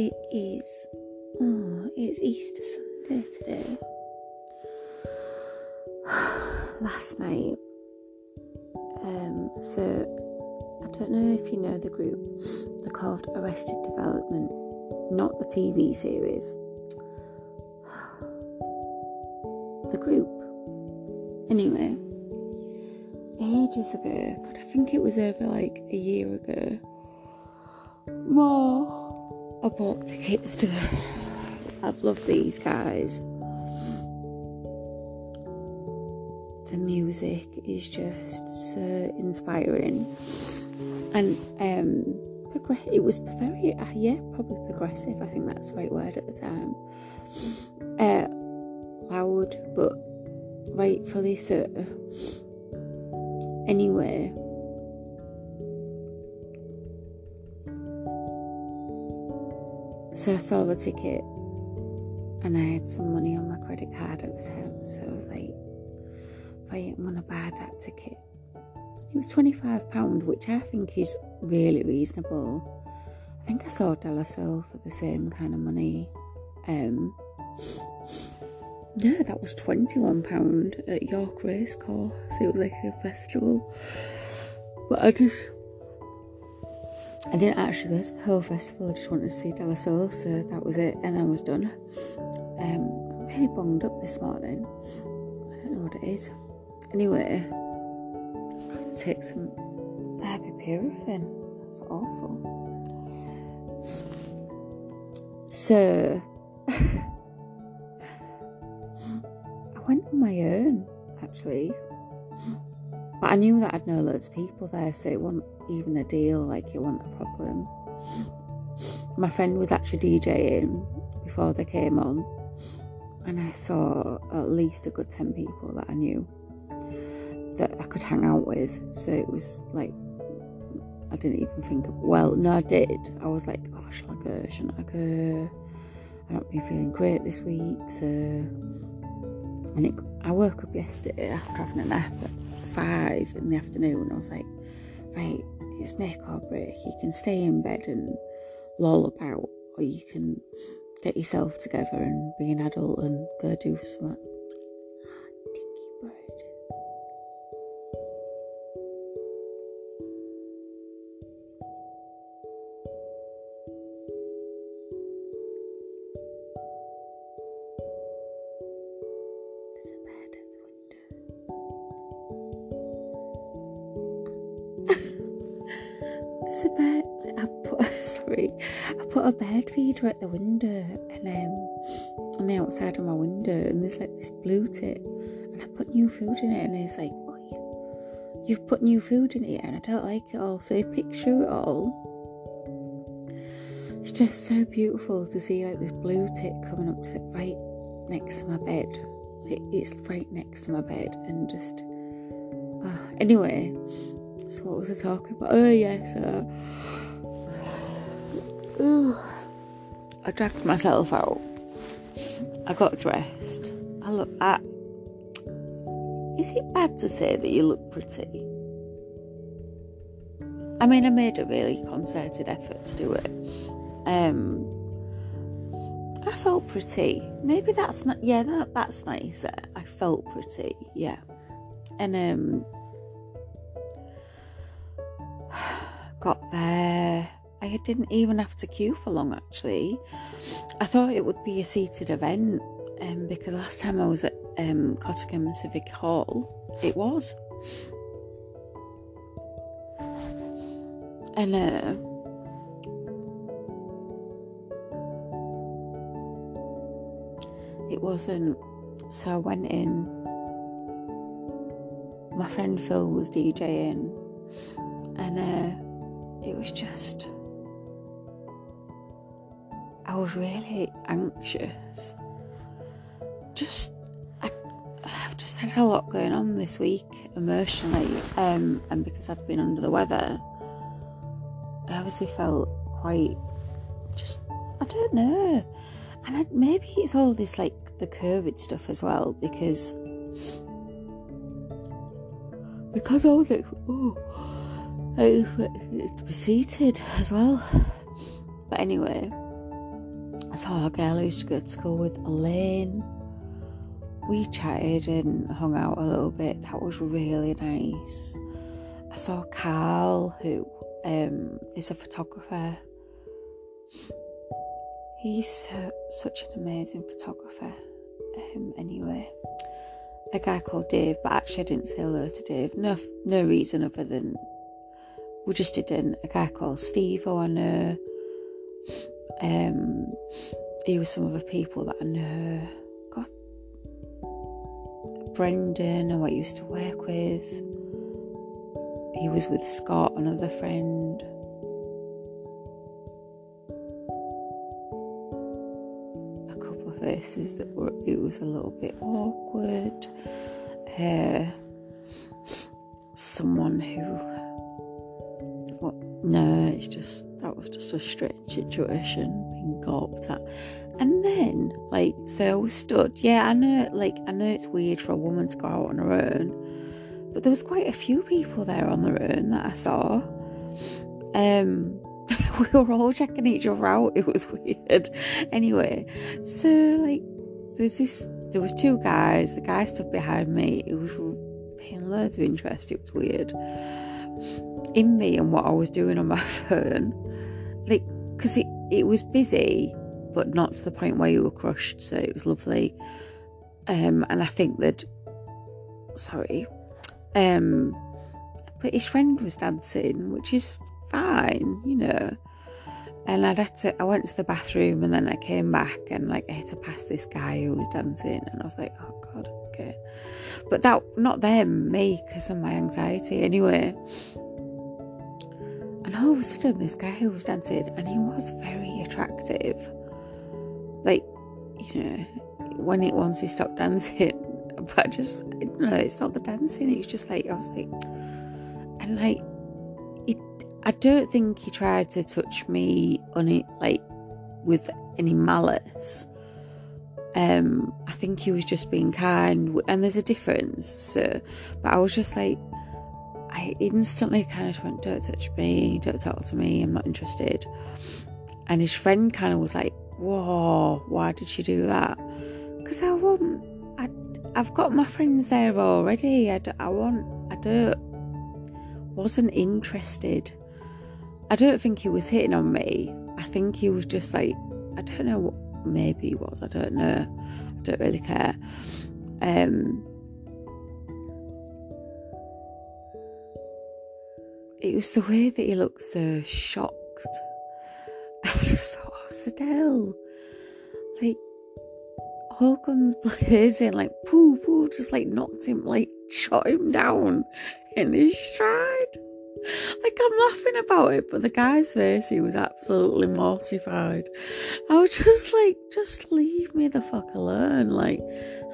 it is. Oh, it's Easter Sunday today. Last night, um, so I don't know if you know the group. They're called Arrested Development, not the TV series. The group. Anyway, ages ago, God, I think it was over like a year ago. More, I bought tickets to. I've loved these guys. The music is just so inspiring, and um, progress. It was very, uh, yeah, probably progressive. I think that's the right word at the time. Uh, loud, but rightfully so. Anyway, so I saw the ticket and I had some money on my credit card at the time, so I was like, right, I'm gonna buy that ticket. It was £25, which I think is really reasonable. I think I saw La Soul for the same kind of money. Um, yeah, that was £21 at York Racecourse. It was like a festival. But I just. I didn't actually go to the whole festival, I just wanted to see De Soul, so that was it, and I was done. Um, I'm really bunged up this morning. I don't know what it is. Anyway, I have to take some happy ibuprofen. That's awful. So, I went on my own, actually. But I knew that I'd know loads of people there, so it wasn't even a deal, like, it wasn't a problem. My friend was actually DJing before they came on, and I saw at least a good 10 people that I knew that I could hang out with. So it was like, I didn't even think of, well, no, I did. I was like, oh, shall I go? Shouldn't I go? I don't be feeling great this week, so. And it, I woke up yesterday after having a nap at five in the afternoon. I was like, right, it's make or break. You can stay in bed and loll about, or you can get yourself together and be an adult and go do something. A bed. I put sorry, I put a bed feeder at the window and um on the outside of my window, and there's like this blue tit, and I put new food in it, and it's like, you've put new food in it, and I don't like it all. So through it all. It's just so beautiful to see like this blue tit coming up to the right next to my bed. Like it's right next to my bed, and just uh, anyway. So what was I talking about? Oh yeah, so Ooh. I dragged myself out. I got dressed. I look at. Is it bad to say that you look pretty? I mean, I made a really concerted effort to do it. Um, I felt pretty. Maybe that's not. Yeah, that, that's nicer. I felt pretty. Yeah, and um, there. I didn't even have to queue for long actually. I thought it would be a seated event um, because last time I was at um, Cottingham Civic Hall, it was. And uh, it wasn't. So I went in. My friend Phil was DJing, and uh, it was just. I was really anxious. Just, I, I've just had a lot going on this week emotionally, um, and because I'd been under the weather, I obviously felt quite just, I don't know. And I, maybe it's all this like the COVID stuff as well, because because I was like, oh, I was seated as well. But anyway, I saw a girl who used to go to school with Elaine. We chatted and hung out a little bit. That was really nice. I saw Carl, who um, is a photographer. He's uh, such an amazing photographer. Um, anyway, a guy called Dave, but actually I didn't say hello to Dave. No, no reason other than we just didn't. A guy called Steve, I know. Um, he was some other people that I know. God, Brendan, who I used to work with. He was with Scott, another friend. A couple of faces that were, it was a little bit awkward. Uh, someone who? No, it's just that was just a strange situation being gawped at. And then, like, so I was stood. Yeah, I know, like, I know it's weird for a woman to go out on her own but there was quite a few people there on their own that I saw. Um, we were all checking each other out. It was weird. Anyway, so like, there's this. There was two guys. The guy stood behind me. It was paying loads of interest. It was weird. In me and what I was doing on my phone, like, because it it was busy, but not to the point where you were crushed. So it was lovely. Um, and I think that. Sorry, um, but his friend was dancing, which is fine, you know. And I'd had to, I went to the bathroom and then I came back and like I had to pass this guy who was dancing, and I was like, oh god, okay. But that, not them, me, because of my anxiety. Anyway, and all of a sudden, this guy who was dancing, and he was very attractive. Like, you know, when it once he stopped dancing, but I just no, it's not the dancing. It's just like I was like, and like, it. I don't think he tried to touch me on it like with any malice. Um, I think he was just being kind, and there's a difference. So, but I was just like, I instantly kind of went, "Don't touch me, don't talk to me, I'm not interested." And his friend kind of was like, "Whoa, why did she do that?" Because I want I, I've got my friends there already. I, d- I want, I don't, wasn't interested. I don't think he was hitting on me. I think he was just like, I don't know what, maybe he was, I don't know. I don't really care. Um, it was the way that he looked so shocked. I just thought, oh, Sadell, like, all guns blazing, like poo poo, just like knocked him, like shot him down in his stride. Like I'm laughing about it, but the guy's face, he was absolutely mortified. I was just like, just leave me the fuck alone. Like,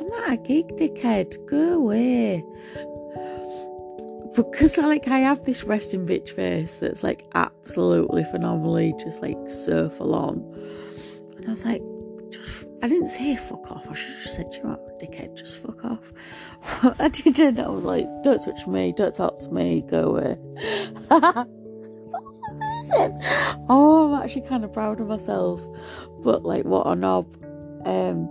I'm not a gig, dickhead. Go away. Because I like I have this resting bitch face that's like absolutely phenomenally just like so full on. And I was like, just I didn't say fuck off. I should have just said, you know what, dickhead, just fuck off. But I didn't. I was like, don't touch me, don't talk to me, go away. That's amazing. Oh, I'm actually kind of proud of myself. But like, what a knob. Um,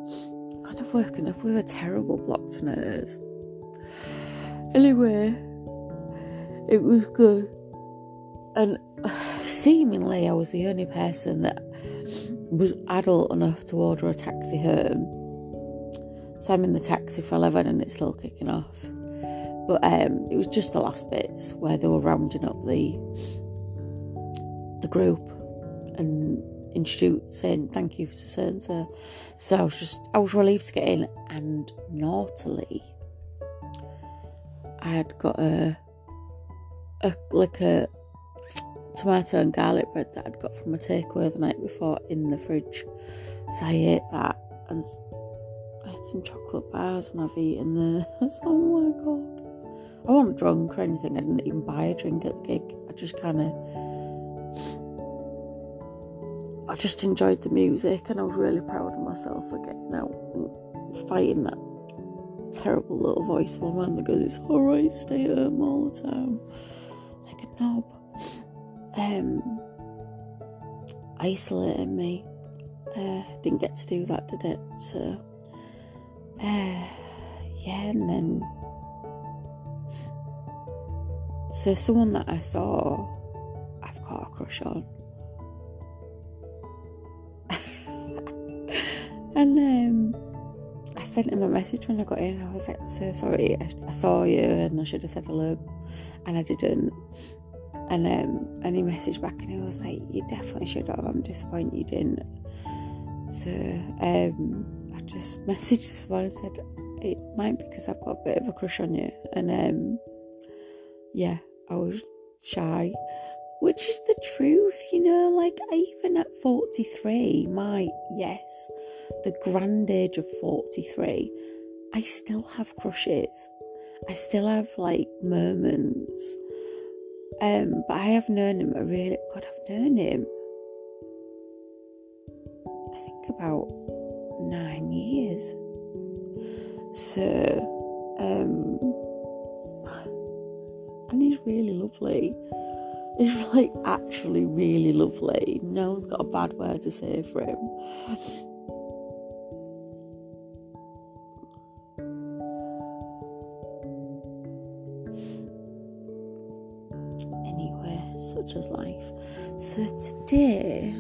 kind of working up with a terrible block to nose. Anyway, it was good. And seemingly, I was the only person that was adult enough to order a taxi home. So I'm in the taxi for 11 and it's still kicking off. But um, it was just the last bits where they were rounding up the the group and introducing saying thank you to so and so. So I was just I was relieved to get in and naughtily I had got a a like a tomato and garlic bread that I'd got from a takeaway the night before in the fridge. So I ate that and I had some chocolate bars and I've eaten this. oh my god. I wasn't drunk or anything. I didn't even buy a drink at the gig. I just kind of. I just enjoyed the music and I was really proud of myself for getting out and fighting that terrible little voice of my man that goes, It's alright, stay home all the time. Like knob um, isolating me. uh, didn't get to do that, did it? So, uh, yeah, and then so someone that I saw, I've got a crush on. and I sent him a message when I got in. I was like, so sorry, I, I saw you and I should have said hello, and I didn't. And um, and he messaged back and he was like, "You definitely should have. I'm disappointed you didn't." So um, I just messaged this one and said, "It might be because I've got a bit of a crush on you." And um, yeah, I was shy, which is the truth, you know. Like even at 43, my yes, the grand age of 43, I still have crushes. I still have like moments um, but I have known him a really God, I've known him. I think about nine years. So, um, and he's really lovely. He's like actually really lovely. No one's got a bad word to say for him. Anyway, such is life. So today,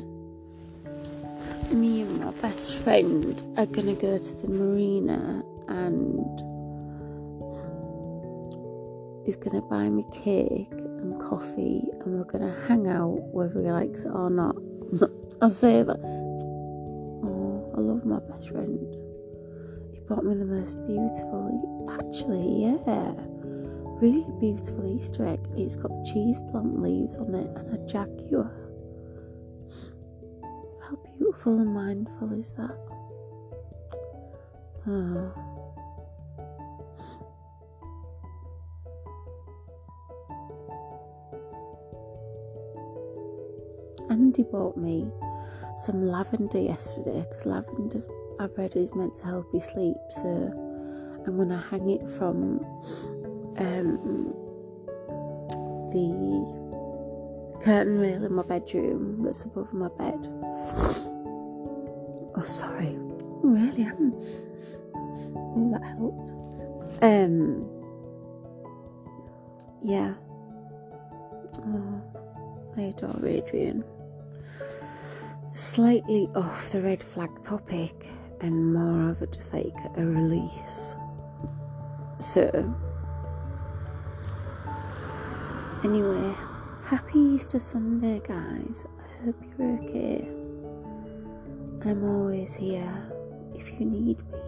me and my best friend are gonna go to the marina and he's gonna buy me cake and coffee and we're gonna hang out whether he likes it or not. I'll say that. Oh, I love my best friend. He bought me the most beautiful. Actually, yeah really beautiful Easter egg. It's got cheese plant leaves on it and a jaguar. How beautiful and mindful is that? Oh. Andy bought me some lavender yesterday because lavender, I've read is meant to help you sleep. So I'm gonna hang it from um, the curtain rail in my bedroom that's above my bed. Oh, sorry. Oh, really am. Oh, that helped. Um, yeah. Oh, I adore Adrian. Slightly off the red flag topic and more of it just like a release. So, Anyway, happy Easter Sunday, guys. I hope you're okay. I'm always here if you need me.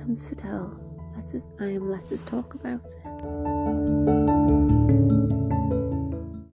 I'm Sidel. Let us, I am Let Us Talk About It.